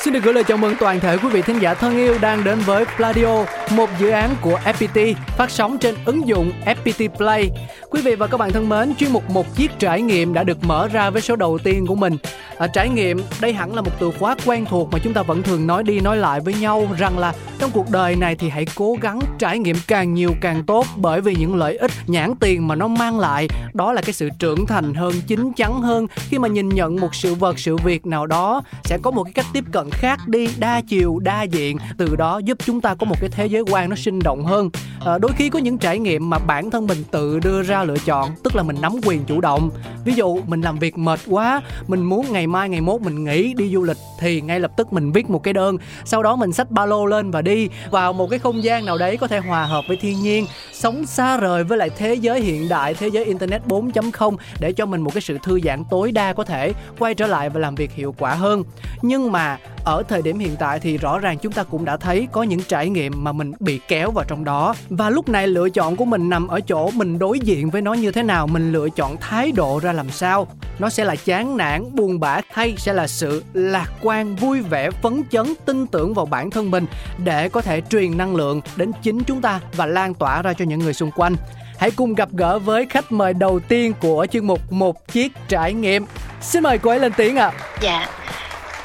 Xin được gửi lời chào mừng toàn thể quý vị thính giả thân yêu đang đến với Pladio, một dự án của FPT phát sóng trên ứng dụng FPT Play. Quý vị và các bạn thân mến, chuyên mục một chiếc trải nghiệm đã được mở ra với số đầu tiên của mình. À, trải nghiệm đây hẳn là một từ khóa quen thuộc mà chúng ta vẫn thường nói đi nói lại với nhau rằng là trong cuộc đời này thì hãy cố gắng trải nghiệm càng nhiều càng tốt bởi vì những lợi ích nhãn tiền mà nó mang lại đó là cái sự trưởng thành hơn chín chắn hơn khi mà nhìn nhận một sự vật sự việc nào đó sẽ có một cái cách tiếp cận khác đi đa chiều đa diện. Từ đó giúp chúng ta có một cái thế giới quan nó sinh động hơn. À, đôi khi có những trải nghiệm mà bản thân mình tự đưa ra lựa chọn tức là mình nắm quyền chủ động. Ví dụ mình làm việc mệt quá mình muốn ngày mai ngày mốt mình nghỉ đi du lịch thì ngay lập tức mình viết một cái đơn. Sau đó mình xách ba lô lên và đi vào một cái không gian nào đấy có thể hòa hợp với thiên nhiên sống xa rời với lại thế giới hiện đại thế giới internet 4.0 để cho mình một cái sự thư giãn tối đa có thể quay trở lại và làm việc hiệu quả hơn. Nhưng mà ở thời điểm hiện tại thì rõ ràng chúng ta cũng đã thấy có những trải nghiệm mà mình bị kéo vào trong đó. Và lúc này lựa chọn của mình nằm ở chỗ mình đối diện với nó như thế nào, mình lựa chọn thái độ ra làm sao. Nó sẽ là chán nản, buồn bã hay sẽ là sự lạc quan, vui vẻ, phấn chấn, tin tưởng vào bản thân mình để có thể truyền năng lượng đến chính chúng ta và lan tỏa ra cho những người xung quanh. Hãy cùng gặp gỡ với khách mời đầu tiên của chương mục một chiếc trải nghiệm. Xin mời cô ấy lên tiếng ạ. À. dạ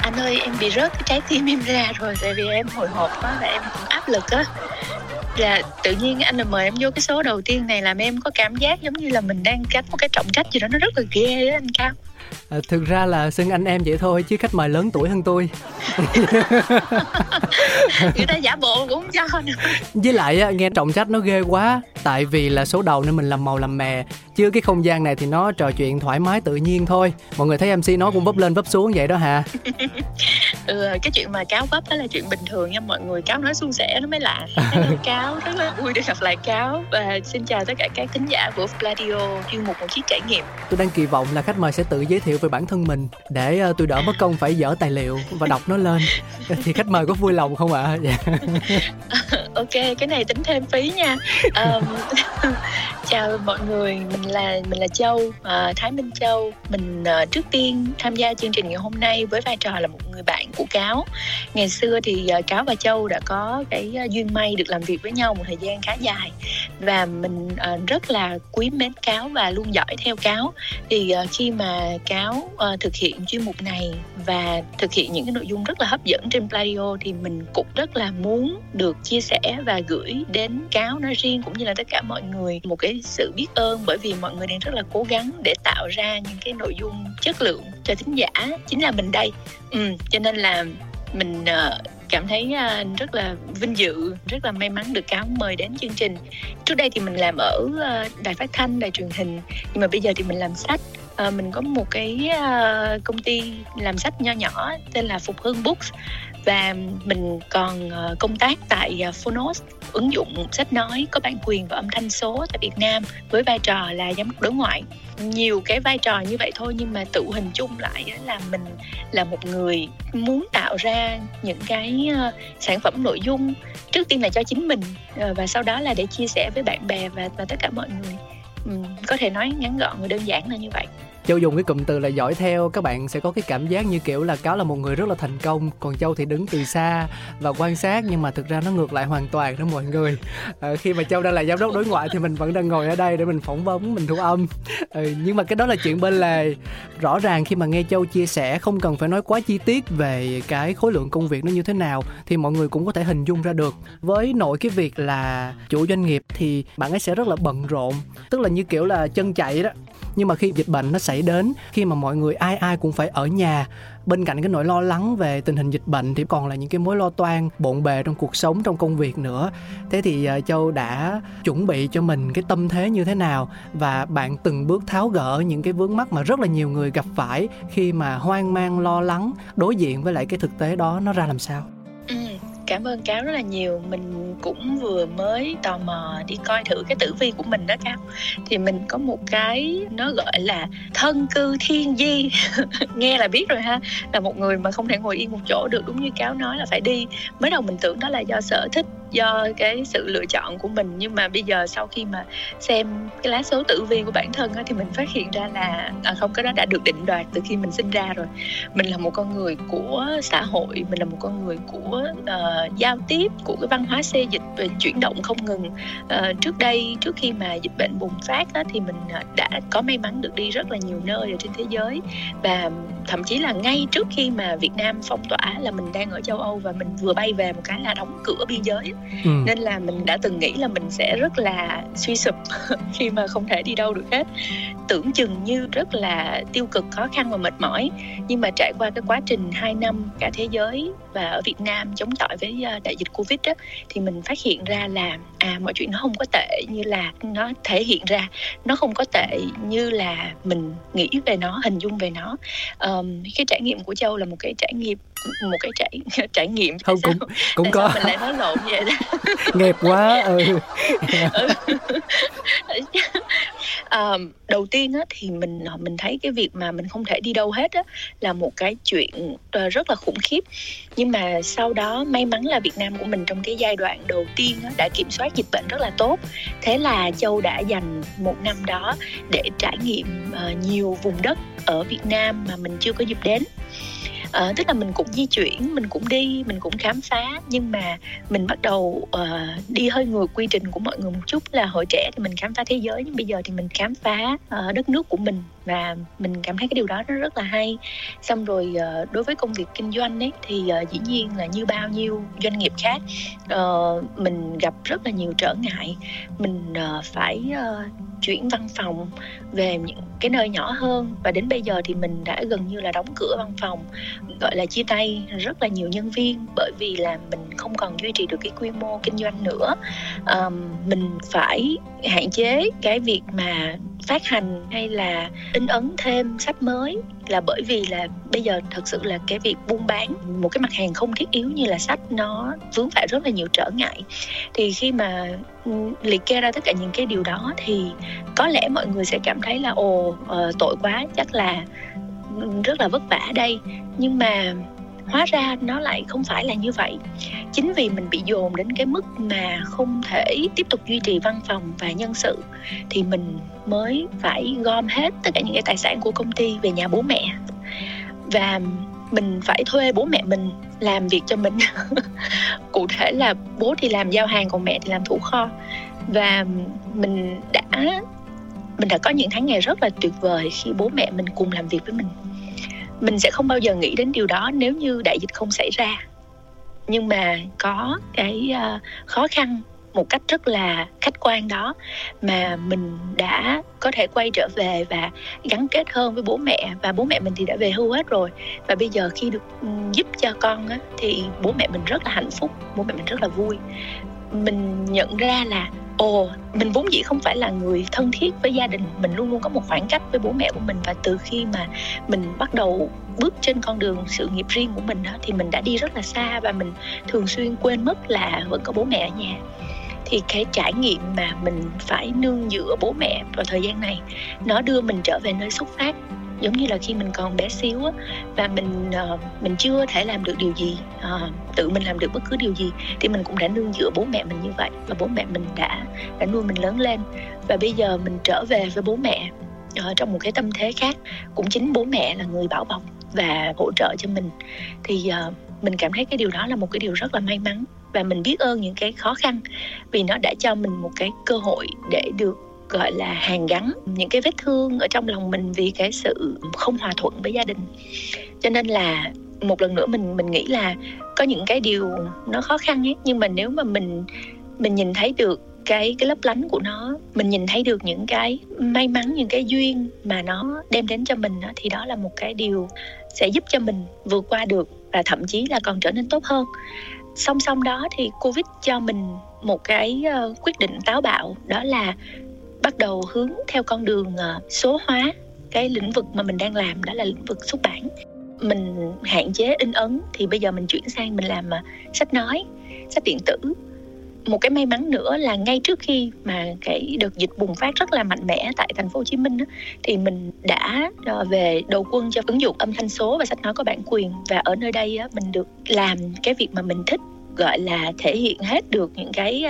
anh ơi, em bị rớt cái trái tim em ra rồi, tại vì em hồi hộp quá và em cũng áp lực á. Là tự nhiên anh là mời em vô cái số đầu tiên này làm em có cảm giác giống như là mình đang gánh một cái trọng trách gì đó, nó rất là ghê á anh cao à, thực ra là xưng anh em vậy thôi chứ khách mời lớn tuổi hơn tôi. Người ta giả bộ cũng cho nữa. Với lại nghe trọng trách nó ghê quá. Tại vì là số đầu nên mình làm màu làm mè chứ cái không gian này thì nó trò chuyện thoải mái tự nhiên thôi. Mọi người thấy mc nó cũng vấp lên vấp xuống vậy đó hả ừ, cái chuyện mà cáo vấp đó là chuyện bình thường nha mọi người cáo nói suôn sẻ nó mới lạ. Cáo rất là vui được gặp lại cáo. Và xin chào tất cả các thính giả của Pladio chuyên mục một chiếc trải nghiệm. Tôi đang kỳ vọng là khách mời sẽ tự giới thiệu về bản thân mình để uh, tôi đỡ mất công phải dở tài liệu và đọc nó lên. Thì khách mời có vui lòng không ạ? À? ok cái này tính thêm phí nha. Um, chào mọi người mình là mình là châu uh, thái minh châu. Mình uh, trước tiên tham gia chương trình ngày hôm nay với vai trò là một người bạn của cáo. Ngày xưa thì ờ, cáo và châu đã có cái ờ, duyên may được làm việc với nhau một thời gian khá dài. Và mình ờ, rất là quý mến cáo và luôn dõi theo cáo. Thì khi mà cáo thực hiện chuyên mục này và thực hiện những cái nội dung rất là hấp dẫn trên Pladio thì mình cũng rất là muốn được chia sẻ và gửi đến cáo nói riêng cũng như là tất cả mọi người một cái sự biết ơn bởi vì mọi người đang rất là cố gắng để tạo ra những cái nội dung chất lượng cho thính giả chính là mình đây. Ừ, cho nên là mình uh, cảm thấy uh, rất là vinh dự rất là may mắn được cáo mời đến chương trình. Trước đây thì mình làm ở uh, đài phát thanh đài truyền hình nhưng mà bây giờ thì mình làm sách. Mình có một cái uh, công ty làm sách nho nhỏ tên là Phục Hưng Books và mình còn ờ, công tác tại ờ, Phonos ứng dụng sách nói có bản quyền và âm thanh số tại Việt Nam với vai trò là giám đốc đối ngoại. Nhiều cái vai trò như vậy thôi nhưng mà tự hình chung lại là mình là một người muốn tạo ra những cái ờ, sản phẩm nội dung trước tiên là cho chính mình và sau đó là để chia sẻ với bạn bè và, và tất cả mọi người. Có thể nói ngắn gọn và đơn giản là như vậy. Châu dùng cái cụm từ là dõi theo các bạn sẽ có cái cảm giác như kiểu là cáo là một người rất là thành công còn châu thì đứng từ xa và quan sát nhưng mà thực ra nó ngược lại hoàn toàn đó mọi người. À, khi mà châu đang là giám đốc đối ngoại thì mình vẫn đang ngồi ở đây để mình phỏng vấn mình thu âm. Ừ, nhưng mà cái đó là chuyện bên lề. Rõ ràng khi mà nghe châu chia sẻ không cần phải nói quá chi tiết về cái khối lượng công việc nó như thế nào thì mọi người cũng có thể hình dung ra được. Với nội cái việc là chủ doanh nghiệp thì bạn ấy sẽ rất là bận rộn tức là như kiểu là chân chạy đó. Nhưng mà khi dịch bệnh nó xảy đến khi mà mọi người ai ai cũng phải ở nhà. Bên cạnh cái nỗi lo lắng về tình hình dịch bệnh thì còn là những cái mối lo toan, bộn bề trong cuộc sống, trong công việc nữa. Thế thì ờ, châu đã chuẩn bị cho mình cái tâm thế như thế nào? Và bạn từng bước tháo gỡ những cái vướng mắc mà rất là nhiều người gặp phải khi mà hoang mang, lo lắng, đối diện với lại cái thực tế đó nó ra làm sao? Cảm ơn cáo rất là nhiều. Mình cũng vừa mới tò mò đi coi thử cái tử vi của mình đó cáo thì mình có một cái nó gọi là thân cư thiên di. Nghe là biết rồi ha. Là một người mà không thể ngồi yên một chỗ được, đúng như cáo nói là phải đi. Mới đầu mình tưởng đó là do sở thích do cái sự lựa chọn của mình. Nhưng mà bây giờ sau khi mà xem cái lá số tử vi của bản thân á, thì mình phát hiện ra là à, không cái đó đã được định đoạt từ khi mình sinh ra rồi. Mình là một con người của xã hội mình là một con người của uh, giao tiếp của cái văn hóa xê dịch về chuyển động không ngừng. Uh, trước đây trước khi mà dịch bệnh bùng phát á, thì mình à, đã có may mắn được đi rất là nhiều nơi ở trên thế giới. Và thậm chí là ngay trước khi mà Việt Nam phong tỏa là mình đang ở châu Âu và mình vừa bay về một cái là đóng cửa biên giới ừ. nên là mình đã từng nghĩ là mình sẽ rất là suy sụp khi mà không thể đi đâu được hết. Tưởng chừng như rất là tiêu cực khó khăn và mệt mỏi. Nhưng mà trải qua cái quá trình 2 năm cả thế giới và ở Việt Nam chống chọi với ờ, đại dịch Covid đó, thì mình phát hiện ra là à mọi chuyện nó không có tệ như là nó thể hiện ra. Nó không có tệ như là mình nghĩ về nó hình dung về nó. Um, cái trải nghiệm của châu là một cái trải nghiệm một cái trải trải nghiệm không cũng cũng Tại có. mình lại nói lộn vậy? đó nghiệp quá ừ. ừ. à, đầu tiên á, thì mình ờ, mình thấy cái việc mà mình không thể đi đâu hết á, là một cái chuyện ờ, rất là khủng khiếp nhưng mà sau đó may mắn là Việt Nam của mình trong cái giai đoạn đầu tiên á, đã kiểm soát dịch bệnh rất là tốt thế là Châu đã dành một năm đó để trải nghiệm uh, nhiều vùng đất ở Việt Nam mà mình chưa có dịp đến uh, tức là mình cũng di chuyển mình cũng đi mình cũng khám phá. Nhưng mà mình bắt đầu uh, đi hơi ngược quy trình của mọi người một chút là hồi trẻ thì mình khám phá thế giới nhưng bây giờ thì mình khám phá uh, đất nước của mình và mình cảm thấy cái điều đó nó rất là hay. Xong rồi ờ, đối với công việc kinh doanh ấy thì ờ, dĩ nhiên là như bao nhiêu doanh nghiệp khác ờ, mình gặp rất là nhiều trở ngại. Mình phải chuyển văn phòng về những cái nơi nhỏ hơn. Và đến bây giờ thì mình đã gần như là đóng cửa văn phòng gọi là chia tay rất là nhiều nhân viên. Bởi vì là mình không còn duy trì được cái quy mô kinh doanh nữa. Um, mình phải hạn chế cái việc mà phát hành hay là in ấn thêm sách mới? Là bởi vì là bây giờ thật sự là cái việc buôn bán một cái mặt hàng không thiết yếu như là sách nó vướng phải rất là nhiều trở ngại. Thì khi mà ừ, liệt kê ra tất cả những cái điều đó thì có lẽ mọi người sẽ cảm thấy là, ồ ờ, tội quá, chắc là ừ, rất là vất vả đây. Nhưng mà hóa ra nó lại không phải là như vậy. Chính vì mình bị dồn đến cái mức mà không thể tiếp tục duy trì văn phòng và nhân sự, thì mình mới phải gom hết tất cả những cái tài sản của công ty về nhà bố mẹ. Và mình phải thuê bố mẹ mình làm việc cho mình. Cụ thể là bố thì làm giao hàng, còn mẹ thì làm thủ kho. Và mình đã mình đã có những tháng ngày rất là tuyệt vời khi bố mẹ mình cùng làm việc với mình mình sẽ không bao giờ nghĩ đến điều đó nếu như đại dịch không xảy ra. Nhưng mà có cái uh, khó khăn một cách rất là khách quan đó mà mình đã có thể quay trở về và gắn kết hơn với bố mẹ và bố mẹ mình thì đã về hưu hết rồi. Và bây giờ khi được ừ, giúp cho con á, thì bố mẹ mình rất là hạnh phúc bố mẹ mình rất là vui. Mình nhận ra là ồ mình vốn dĩ không phải là người thân thiết với gia đình. Mình luôn luôn có một khoảng cách với bố mẹ của mình và từ khi mà mình bắt đầu bước trên con đường sự nghiệp riêng của mình đó, thì mình đã đi rất là xa và mình thường xuyên quên mất là vẫn có bố mẹ ở nhà. Thì cái trải nghiệm mà mình phải nương dựa bố mẹ vào thời gian này nó đưa mình trở về nơi xuất phát giống như là khi mình còn bé xíu á và mình uh, mình chưa thể làm được điều gì uh, tự mình làm được bất cứ điều gì thì mình cũng đã nương dựa bố mẹ mình như vậy và bố mẹ mình đã đã nuôi mình lớn lên. Và bây giờ mình trở về với bố mẹ uh, trong một cái tâm thế khác cũng chính bố mẹ là người bảo bọc và hỗ trợ cho mình. Thì uh, mình cảm thấy cái điều đó là một cái điều rất là may mắn và mình biết ơn những cái khó khăn vì nó đã cho mình một cái cơ hội để được gọi là hàn gắn những cái vết thương ở trong lòng mình vì cái sự không hòa thuận với gia đình. Cho nên là một lần nữa mình mình nghĩ là có những cái điều nó khó khăn ấy nhưng mà nếu mà mình mình nhìn thấy được cái cái lấp lánh của nó mình nhìn thấy được những cái may mắn những cái duyên mà nó đem đến cho mình thì đó là một cái điều sẽ giúp cho mình vượt qua được và thậm chí là còn trở nên tốt hơn. Song song đó thì covid cho mình một cái uh, quyết định táo bạo đó là bắt đầu hướng theo con đường ờ, số hóa cái lĩnh vực mà mình đang làm đó là lĩnh vực xuất bản. Mình hạn chế in ấn thì bây giờ mình chuyển sang mình làm ờ, sách nói sách điện tử. Một cái may mắn nữa là ngay trước khi mà cái đợt dịch bùng phát rất là mạnh mẽ tại thành phố Hồ Chí Minh đó, thì mình đã ờ, về đầu quân cho ứng dụng âm thanh số và sách nói có bản quyền. Và ở nơi đây á, mình được làm cái việc mà mình thích gọi là thể hiện hết được những cái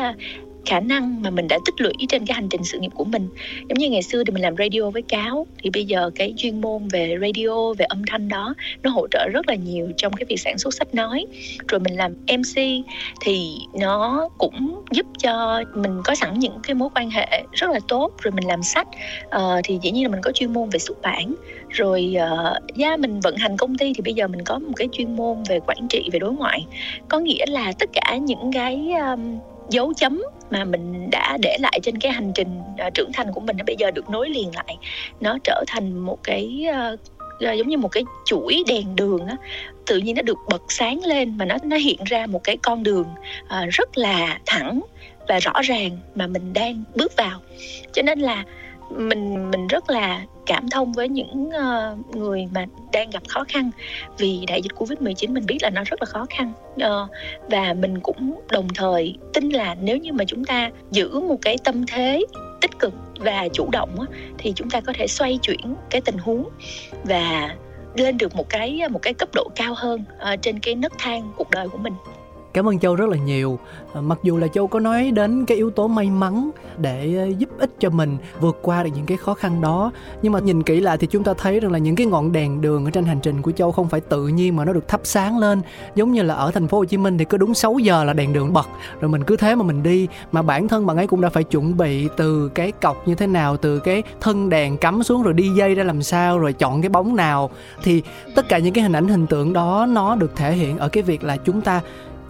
khả năng mà mình đã tích lũy trên cái hành trình sự nghiệp của mình. Giống như ngày xưa thì mình làm radio với cáo thì bây giờ cái chuyên môn về radio về âm thanh đó nó hỗ trợ rất là nhiều trong cái việc sản xuất sách nói. Rồi mình làm mc thì nó cũng giúp cho mình có sẵn những cái mối quan hệ rất là tốt. Rồi mình làm sách uh, thì dĩ nhiên là mình có chuyên môn về xuất bản. Rồi ờ, uh, yeah, mình vận hành công ty thì bây giờ mình có một cái chuyên môn về quản trị về đối ngoại. Có nghĩa là tất cả những cái um, dấu chấm mà mình đã để lại trên cái hành trình uh, trưởng thành của mình nó bây giờ được nối liền lại. Nó trở thành một cái uh, giống như một cái chuỗi đèn đường á. Tự nhiên nó được bật sáng lên mà nó nó hiện ra một cái con đường uh, rất là thẳng và rõ ràng mà mình đang bước vào. Cho nên là mình mình rất là cảm thông với những uh, người mà đang gặp khó khăn. Vì đại dịch Covid 19 mình biết là nó rất là khó khăn uh, và mình cũng đồng thời tin là nếu như mà chúng ta giữ một cái tâm thế tích cực và chủ động á, thì chúng ta có thể xoay chuyển cái tình huống và lên được một cái một cái cấp độ cao hơn uh, trên cái nấc thang cuộc đời của mình. Cảm ơn Châu rất là nhiều. À, mặc dù là Châu có nói đến cái yếu tố may mắn để ờ, giúp ích cho mình vượt qua được những cái khó khăn đó, nhưng mà nhìn kỹ lại thì chúng ta thấy rằng là những cái ngọn đèn đường ở trên hành trình của Châu không phải tự nhiên mà nó được thắp sáng lên, giống như là ở thành phố Hồ Chí Minh thì cứ đúng 6 giờ là đèn đường bật, rồi mình cứ thế mà mình đi, mà bản thân bạn ấy cũng đã phải chuẩn bị từ cái cọc như thế nào, từ cái thân đèn cắm xuống rồi đi dây ra làm sao, rồi chọn cái bóng nào. Thì tất cả những cái hình ảnh hình tượng đó nó được thể hiện ở cái việc là chúng ta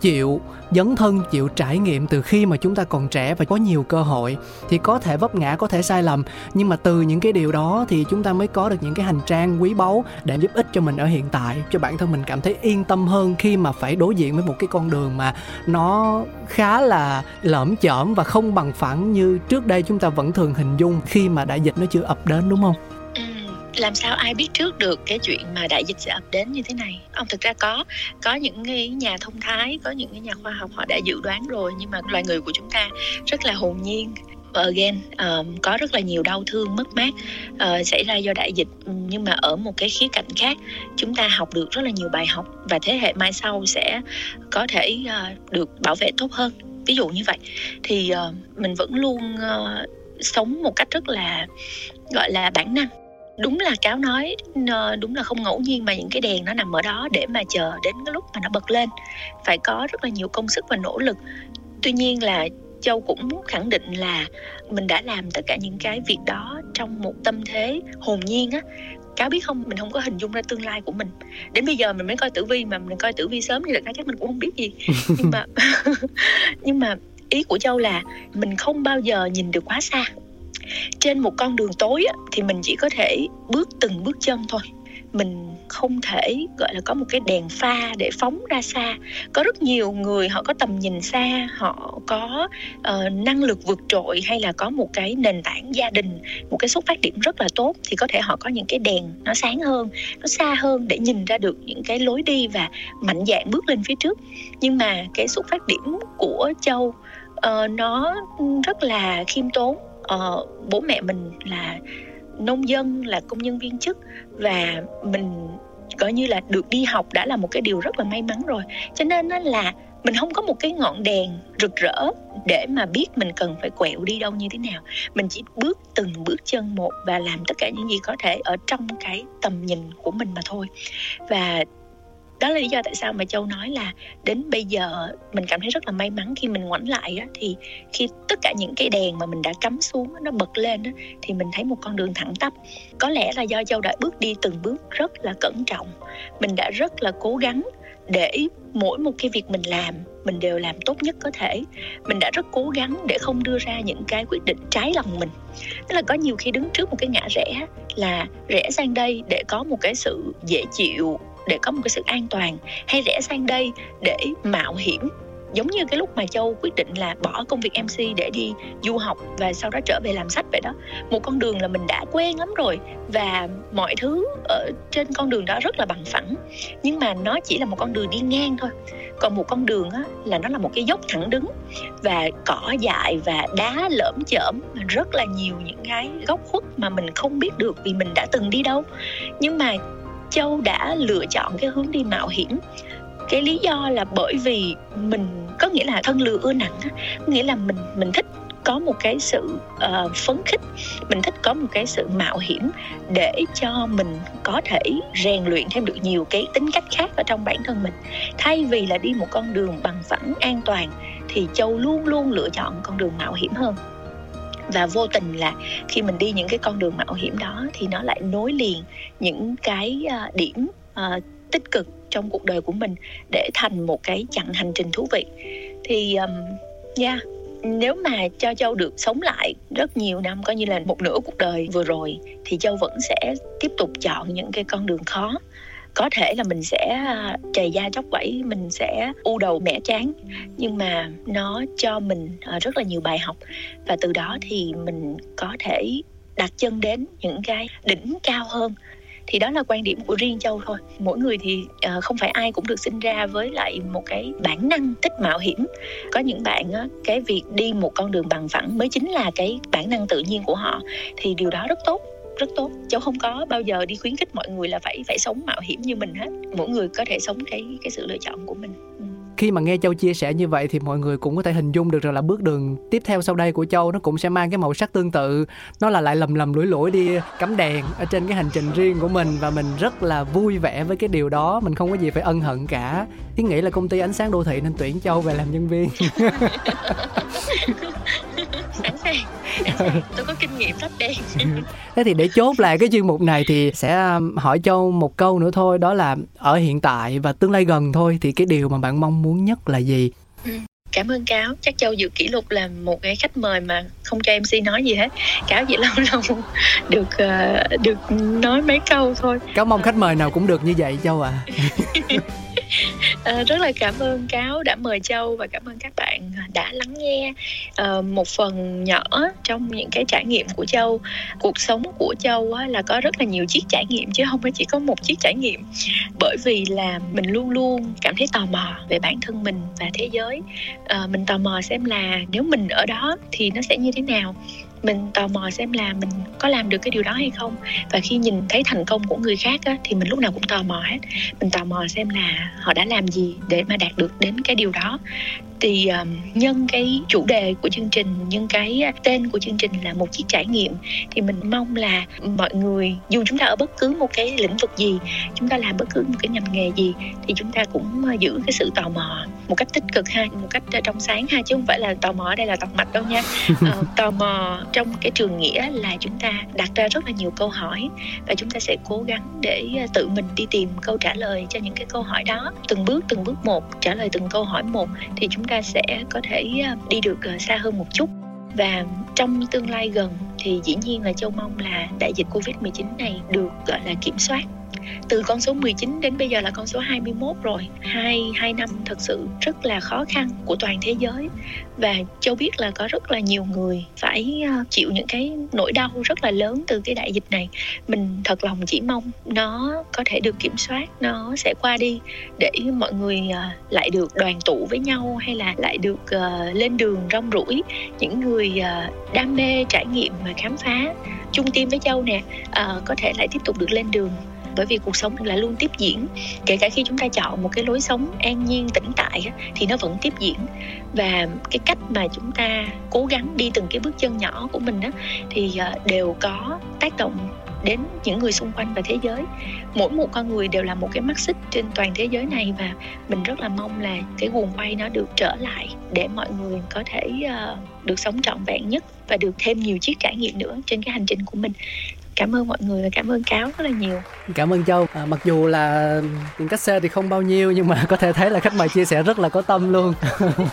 chịu, dấn thân chịu trải nghiệm từ khi mà chúng ta còn trẻ và có nhiều cơ hội, thì có thể vấp ngã, có thể sai lầm. Nhưng mà từ những cái điều đó thì chúng ta mới có được những cái hành trang quý báu để giúp ích cho mình ở hiện tại, cho bản thân mình cảm thấy yên tâm hơn khi mà phải đối diện với một cái con đường mà nó khá là lởm chởm và không bằng phẳng như trước đây chúng ta vẫn thường hình dung khi mà đại dịch nó chưa ập đến, đúng không? Làm sao ai biết trước được cái chuyện mà đại dịch sẽ ập đến như thế này? Ông thực ra có có những cái nhà thông thái có những cái nhà khoa học họ đã dự đoán rồi nhưng mà loài người của chúng ta rất là hồn nhiên. Và again um, có rất là nhiều đau thương mất mát uh, xảy ra do đại dịch. Nhưng mà ở một cái khía cạnh khác chúng ta học được rất là nhiều bài học và thế hệ mai sau sẽ có thể uh, được bảo vệ tốt hơn. Ví dụ như vậy. Thì uh, mình vẫn luôn uh, sống một cách rất là gọi là bản năng đúng là cáo nói đúng là không ngẫu nhiên mà những cái đèn nó nằm ở đó để mà chờ đến cái lúc mà nó bật lên. Phải có rất là nhiều công sức và nỗ lực. Tuy nhiên là châu cũng khẳng định là mình đã làm tất cả những cái việc đó trong một tâm thế hồn nhiên á. Cáo biết không mình không có hình dung ra tương lai của mình. Đến bây giờ mình mới coi tử vi mà mình coi tử vi sớm thì thật ra chắc mình cũng không biết gì. Nhưng mà nhưng mà ý của châu là mình không bao giờ nhìn được quá xa trên một con đường tối thì mình chỉ có thể bước từng bước chân thôi. Mình không thể gọi là có một cái đèn pha để phóng ra xa. Có rất nhiều người họ có tầm nhìn xa họ có uh, năng lực vượt trội hay là có một cái nền tảng gia đình một cái xuất phát điểm rất là tốt thì có thể họ có những cái đèn nó sáng hơn nó xa hơn để nhìn ra được những cái lối đi và mạnh dạn bước lên phía trước. Nhưng mà cái xuất phát điểm của châu uh, nó rất là khiêm tốn uh, bố mẹ mình là nông dân là công nhân viên chức và mình coi như là được đi học đã là một cái điều rất là may mắn rồi. Cho nên nó là mình không có một cái ngọn đèn rực rỡ để mà biết mình cần phải quẹo đi đâu như thế nào. Mình chỉ bước từng bước chân một và làm tất cả những gì có thể ở trong cái tầm nhìn của mình mà thôi. Và đó là lý do tại sao mà châu nói là đến bây giờ mình cảm thấy rất là may mắn khi mình ngoảnh lại á, thì khi tất cả những cái đèn mà mình đã cắm xuống nó bật lên á, thì mình thấy một con đường thẳng tắp. Có lẽ là do châu đã bước đi từng bước rất là cẩn trọng. Mình đã rất là cố gắng để mỗi một cái việc mình làm mình đều làm tốt nhất có thể. Mình đã rất cố gắng để không đưa ra những cái quyết định trái lòng mình. Tức là có nhiều khi đứng trước một cái ngã rẽ là rẽ sang đây để có một cái sự dễ chịu để có một cái sự an toàn hay rẽ sang đây để mạo hiểm. Giống như cái lúc mà châu quyết định là bỏ công việc mc để đi du học và sau đó trở về làm sách vậy đó. Một con đường là mình đã quen lắm rồi và mọi thứ ở trên con đường đó rất là bằng phẳng. Nhưng mà nó chỉ là một con đường đi ngang thôi. Còn một con đường á, là nó là một cái dốc thẳng đứng và cỏ dại và đá lởm chởm. Rất là nhiều những cái góc khuất mà mình không biết được vì mình đã từng đi đâu. Nhưng mà châu đã lựa chọn cái hướng đi mạo hiểm. Cái lý do là bởi vì mình có nghĩa là thân lừa ưa nặng nghĩa là mình mình thích có một cái sự uh, phấn khích mình thích có một cái sự mạo hiểm để cho mình có thể rèn luyện thêm được nhiều cái tính cách khác ở trong bản thân mình. Thay vì là đi một con đường bằng phẳng an toàn thì châu luôn luôn lựa chọn con đường mạo hiểm hơn và vô tình là khi mình đi những cái con đường mạo hiểm đó thì nó lại nối liền những cái ờ, điểm uh, tích cực trong cuộc đời của mình để thành một cái chặng hành trình thú vị. Thì um, yeah nếu mà cho châu được sống lại rất nhiều năm coi như là một nửa cuộc đời vừa rồi thì châu vẫn sẽ tiếp tục chọn những cái con đường khó có thể là mình sẽ à, chày da chóc vẫy mình sẽ u đầu mẻ chán nhưng mà nó cho mình à, rất là nhiều bài học. Và từ đó thì mình có thể đặt chân đến những cái đỉnh cao hơn. Thì đó là quan điểm của riêng châu thôi. Mỗi người thì uh, không phải ai cũng được sinh ra với lại một cái bản năng thích mạo hiểm. Có những bạn uh, cái việc đi một con đường bằng phẳng mới chính là cái bản năng tự nhiên của họ. Thì điều đó rất tốt rất tốt. Cháu không có bao giờ đi khuyến khích mọi người là phải phải sống mạo hiểm như mình hết. Mỗi người có thể sống cái cái sự lựa chọn của mình. Ừ. Khi mà nghe châu chia sẻ như vậy thì mọi người cũng có thể hình dung được rằng là bước đường tiếp theo sau đây của châu nó cũng sẽ mang cái màu sắc tương tự. Nó là lại lầm lầm lũi lũi đi cắm đèn ở trên cái hành trình riêng của mình và mình rất là vui vẻ với cái điều đó. Mình không có gì phải ân hận cả. Thiết nghĩ là công ty ánh sáng đô thị nên tuyển châu về làm nhân viên sẵn sàng tôi có kinh nghiệm lắp đèn thế thì để chốt lại cái chuyên mục này thì sẽ um, hỏi châu một câu nữa thôi đó là ở hiện tại và tương lai gần thôi thì cái điều mà bạn mong muốn nhất là gì? Ừ, cảm ơn cáo. Chắc châu dự kỷ lục là một cái khách mời mà không cho mc nói gì hết. Cáo chỉ lâu lâu được uh, được nói mấy câu thôi. Cáo mong khách mời nào cũng được như vậy châu à à, rất là cảm ơn cáo đã mời châu và cảm ơn các bạn đã lắng nghe à, một phần nhỏ trong những cái trải nghiệm của châu. Cuộc sống của châu á, là có rất là nhiều chiếc trải nghiệm chứ không phải chỉ có một chiếc trải nghiệm. Bởi vì là mình luôn luôn cảm thấy tò mò về bản thân mình và thế giới. À, mình tò mò xem là nếu mình ở đó thì nó sẽ như thế nào mình tò mò xem là mình có làm được cái điều đó hay không. Và khi nhìn thấy thành công của người khác á, thì mình lúc nào cũng tò mò hết. Mình tò mò xem là họ đã làm gì để mà đạt được đến cái điều đó thì um, nhân cái chủ đề của chương trình nhân cái tên của chương trình là một chiếc trải nghiệm thì mình mong là mọi người dù chúng ta ở bất cứ một cái lĩnh vực gì chúng ta làm bất cứ một cái ngành nghề gì thì chúng ta cũng giữ cái sự tò mò một cách tích cực ha một cách trong sáng ha chứ không phải là tò mò ở đây là tọc mạch đâu nha. Uh, tò mò trong cái trường nghĩa là chúng ta đặt ra rất là nhiều câu hỏi và chúng ta sẽ cố gắng để tự mình đi tìm câu trả lời cho những cái câu hỏi đó. Từng bước từng bước một trả lời từng câu hỏi một thì chúng ta ta sẽ có thể à, đi được à, xa hơn một chút. Và trong tương lai gần thì dĩ nhiên là châu mong là đại dịch Covid-19 này được, gọi là, kiểm soát từ con số 19 đến bây giờ là con số 21 rồi. Hai hai năm thật sự rất là khó khăn của toàn thế giới. Và châu biết là có rất là nhiều người phải ờ, chịu những cái nỗi đau rất là lớn từ cái đại dịch này. Mình thật lòng chỉ mong nó có thể được kiểm soát, nó sẽ qua đi để mọi người ờ, lại được đoàn tụ với nhau hay là lại được ờ, lên đường rong ruổi. Những người đam mê, trải nghiệm và khám phá chung tim với châu nè có thể lại tiếp tục được lên đường bởi vì cuộc sống là luôn tiếp diễn. Kể cả khi chúng ta chọn một cái lối sống an nhiên tĩnh tại thì nó vẫn tiếp diễn. Và cái cách mà chúng ta cố gắng đi từng cái bước chân nhỏ của mình đó thì ờ, đều có tác động đến những người xung quanh và thế giới. Mỗi một con người đều là một cái mắt xích trên toàn thế giới này và mình rất là mong là cái guồng quay nó được trở lại để mọi người có thể uh, được sống trọn vẹn nhất và được thêm nhiều chiếc trải nghiệm nữa trên cái hành trình của mình cảm ơn mọi người và cảm ơn cáo rất là nhiều. Cảm ơn châu. À, mặc dù là tiền cách xe thì không bao nhiêu nhưng mà có thể thấy là khách mời chia sẻ rất là có tâm luôn.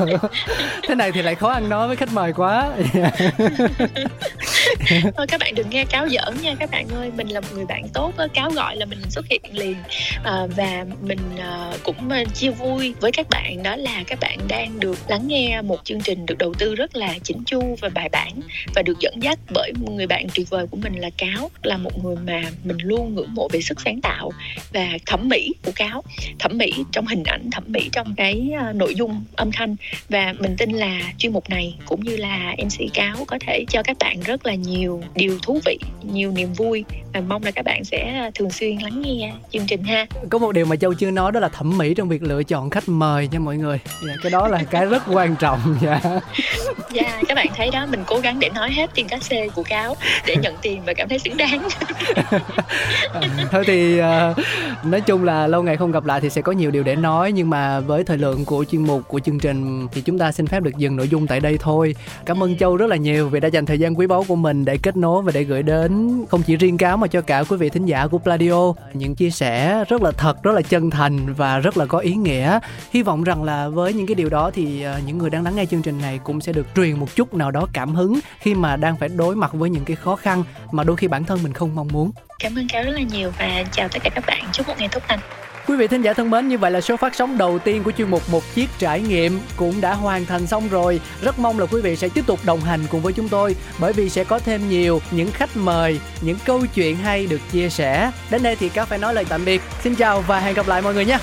Thế này thì lại khó ăn nói với khách mời quá. Thôi các bạn đừng nghe cáo giỡn nha. Các bạn ơi mình là một người bạn tốt cáo gọi là mình xuất hiện liền. À, và mình à, cũng à, chia vui với các bạn. Đó là các bạn đang được lắng nghe một chương trình được đầu tư rất là chỉnh chu và bài bản và được dẫn dắt bởi một người bạn tuyệt vời của mình là cáo là một người mà mình luôn ngưỡng mộ về sức sáng tạo và thẩm mỹ của cáo. Thẩm mỹ trong hình ảnh thẩm mỹ trong cái uh, nội dung âm thanh. Và mình tin là chuyên mục này cũng như là mc cáo có thể cho các bạn rất là nhiều điều thú vị nhiều niềm vui. Và mong là các bạn sẽ thường xuyên lắng nghe chương trình ha. Có một điều mà châu chưa nói đó là thẩm mỹ trong việc lựa chọn khách mời nha mọi người. Dạ, cái đó là cái rất quan trọng dạ. Dạ các bạn thấy đó mình cố gắng để nói hết tiền cát xê của cáo để nhận tiền và cảm thấy xứng đáng. Thôi thì uh, nói chung là lâu ngày không gặp lại thì sẽ có nhiều điều để nói nhưng mà với thời lượng của chuyên mục của chương trình thì chúng ta xin phép được dừng nội dung tại đây thôi. Cảm ơn châu rất là nhiều vì đã dành thời gian quý báu của mình để kết nối và để gửi đến không chỉ riêng cáo mà cho cả quý vị thính giả của Pladio. Những chia sẻ rất là thật rất là chân thành và rất là có ý nghĩa. Hy vọng rằng là với những cái điều đó thì uh, những người đang lắng nghe chương trình này cũng sẽ được truyền một chút nào đó cảm hứng khi mà đang phải đối mặt với những cái khó khăn mà đôi khi bản thân mình không mong muốn cảm ơn cáo rất là nhiều và chào tất cả các bạn chúc một ngày tốt lành Quý vị thính giả thân mến, như vậy là số phát sóng đầu tiên của chuyên mục Một Chiếc Trải Nghiệm cũng đã hoàn thành xong rồi. Rất mong là quý vị sẽ tiếp tục đồng hành cùng với chúng tôi bởi vì sẽ có thêm nhiều những khách mời, những câu chuyện hay được chia sẻ. Đến đây thì cáo phải nói lời tạm biệt. Xin chào và hẹn gặp lại mọi người nhé.